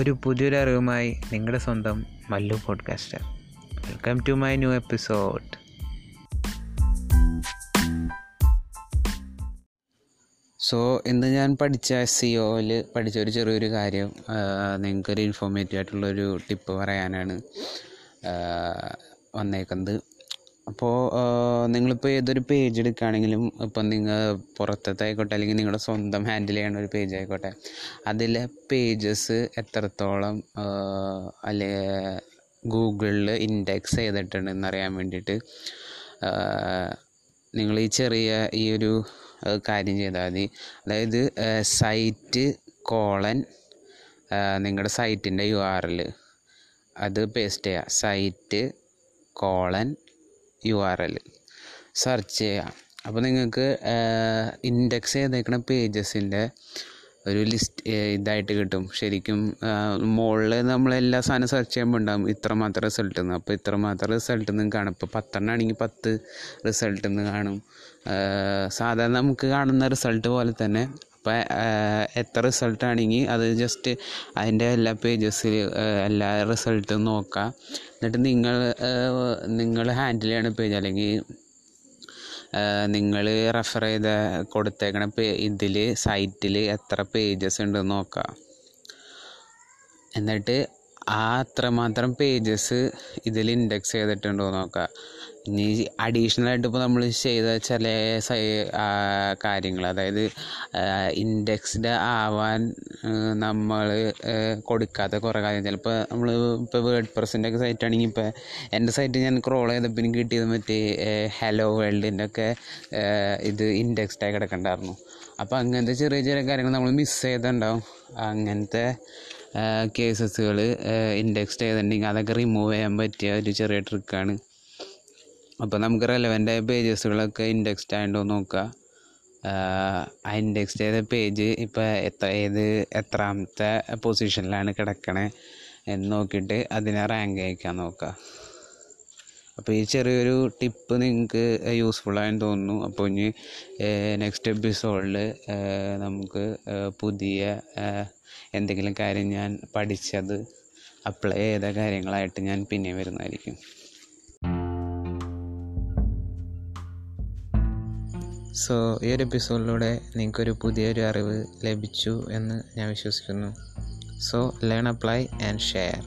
ഒരു പുതിയൊരു അറിവുമായി നിങ്ങളുടെ സ്വന്തം Mallu podcaster welcome to my new episode so ഇന്ന് ഞാൻ പഠിച്ച സി ഒയിൽ പഠിച്ച ഒരു ചെറിയൊരു കാര്യം നിങ്ങൾക്കൊരു ഇൻഫോർമേറ്റീവ് ആയിട്ടുള്ളൊരു ടിപ്പ് പറയാനാണ് വന്നേക്കുന്നത്. അപ്പോൾ നിങ്ങളിപ്പോൾ ഏതൊരു പേജ് എടുക്കുകയാണെങ്കിലും ഇപ്പം നിങ്ങൾ പുറത്തത്തെ ആയിക്കോട്ടെ അല്ലെങ്കിൽ നിങ്ങളുടെ സ്വന്തം ഹാൻഡിൽ ചെയ്യുന്ന ഒരു പേജ് ആയിക്കോട്ടെ അതിലെ പേജസ് എത്രത്തോളം അല്ലെ ഗൂഗിളിൽ ഇൻഡെക്സ് ചെയ്തിട്ടുണ്ടെന്ന് അറിയാൻ വേണ്ടിയിട്ട് നിങ്ങൾ ഈ ചെറിയ ഈ ഒരു കാര്യം ചെയ്താൽ മതി. അതായത് സൈറ്റ് കോളൻ നിങ്ങളുടെ സൈറ്റിന്റെ യു ആർ എൽ അത് പേസ്റ്റ് ചെയ്യുക. Site colon U R L. Search ചെയ്യാം. അപ്പോൾ നിങ്ങൾക്ക് ഇൻഡെക്സ് ചെയ്തേക്കുന്ന പേജസിന്റെ ഒരു ലിസ്റ്റ് ഇതായിട്ട് കിട്ടും. ശരിക്കും മുകളിൽ നമ്മൾ എല്ലാ സാധനം സെർച്ച് ചെയ്യുമ്പോൾ ഉണ്ടാകും ഇത്ര മാത്രം റിസൾട്ട് നിന്ന് അപ്പോൾ ഇത്ര മാത്രം റിസൾട്ട് നിന്ന് കാണും. ഇപ്പോൾ പത്തെണ്ണം ആണെങ്കിൽ പത്ത് റിസൾട്ട് നിന്ന് കാണും. സാധാരണ നമുക്ക് കാണുന്ന റിസൾട്ട് പോലെ തന്നെ അപ്പോൾ എത്ര റിസൾട്ട് ആണെങ്കിൽ അത് ജസ്റ്റ് അതിന്റെ എല്ലാ പേജസിൽ എല്ലാ റിസൾട്ടും നോക്കുക എന്നിട്ട് നിങ്ങൾ നിങ്ങൾ ഹാൻഡിൽ ചെയ്യണ പേജ് അല്ലെങ്കിൽ നിങ്ങൾ റെഫർ ചെയ്ത കൊടുത്തേക്കണ പേ ഇതിൽ സൈറ്റിൽ എത്ര പേജസ് ഉണ്ടെന്ന് നോക്കുക എന്നിട്ട് ആ അത്രമാത്രം പേജസ് ഇതിൽ ഇൻഡെക്സ് ചെയ്തിട്ടുണ്ടോ നോക്കുക ഇനി അഡീഷണൽ ആയിട്ട് ഇപ്പോൾ നമ്മൾ ചെയ്ത ചില കാര്യങ്ങൾ അതായത് ഇൻഡെക്സ്ഡ് ആവാൻ നമ്മൾ കൊടുക്കാത്ത കുറേ കാര്യം. ചിലപ്പോൾ നമ്മൾ ഇപ്പോൾ വേർഡ് പ്രസിന്റെ ഒക്കെ സൈറ്റ് ആണെങ്കിൽ ഇപ്പോൾ എന്റെ സൈറ്റ് ഞാൻ ക്രോൾ ചെയ്തപ്പോൾ എനിക്ക് കിട്ടിയത് മറ്റേ ഹലോ വേൾഡിന്റെ ഒക്കെ ഇത് ഇൻഡെക്സ്ഡ് ആയി കിടക്കണ്ടായിരുന്നു. അപ്പോൾ അങ്ങനത്തെ ചെറിയ ചെറിയ കാര്യങ്ങൾ നമ്മൾ മിസ് ചെയ്തിട്ടുണ്ടാവും. അങ്ങനത്തെ കേസസുകൾ ഇൻഡെക്സ് ചെയ്തിട്ടുണ്ടെങ്കിൽ അതൊക്കെ റിമൂവ് ചെയ്യാൻ പറ്റിയ ഒരു ചെറിയ ട്രിക്കാണ് അപ്പോൾ നമുക്ക് റെലവന്റ് ആയ പേജസുകളൊക്കെ ഇൻഡെക്സ്ഡ് ആയിട്ടുണ്ടോ നോക്കുക ആ ഇൻഡെക്സ് ചെയ്ത പേജ് ഇപ്പോൾ എത്ര ഏത് എത്രാമത്തെ പൊസിഷനിലാണ് കിടക്കണേ എന്ന് നോക്കിയിട്ട് അതിനെ റാങ്ക് അയക്കാൻ നോക്കുക അപ്പോൾ ഈ ചെറിയൊരു ടിപ്പ് നിങ്ങൾക്ക് യൂസ്ഫുൾ ആയെന്ന് തോന്നുന്നു. അപ്പോൾ ഇനി നെക്സ്റ്റ് എപ്പിസോഡിൽ നമുക്ക് പുതിയ എന്തെങ്കിലും കാര്യം ഞാൻ പഠിച്ചത് അപ്ലൈ ചെയ്ത കാര്യങ്ങളായിട്ട് ഞാൻ പിന്നെ വരുന്നതായിരിക്കും. സോ ഈ ഒരു എപ്പിസോഡിലൂടെ നിങ്ങൾക്കൊരു പുതിയൊരു അറിവ് ലഭിച്ചു എന്ന് ഞാൻ വിശ്വസിക്കുന്നു. So learn apply and share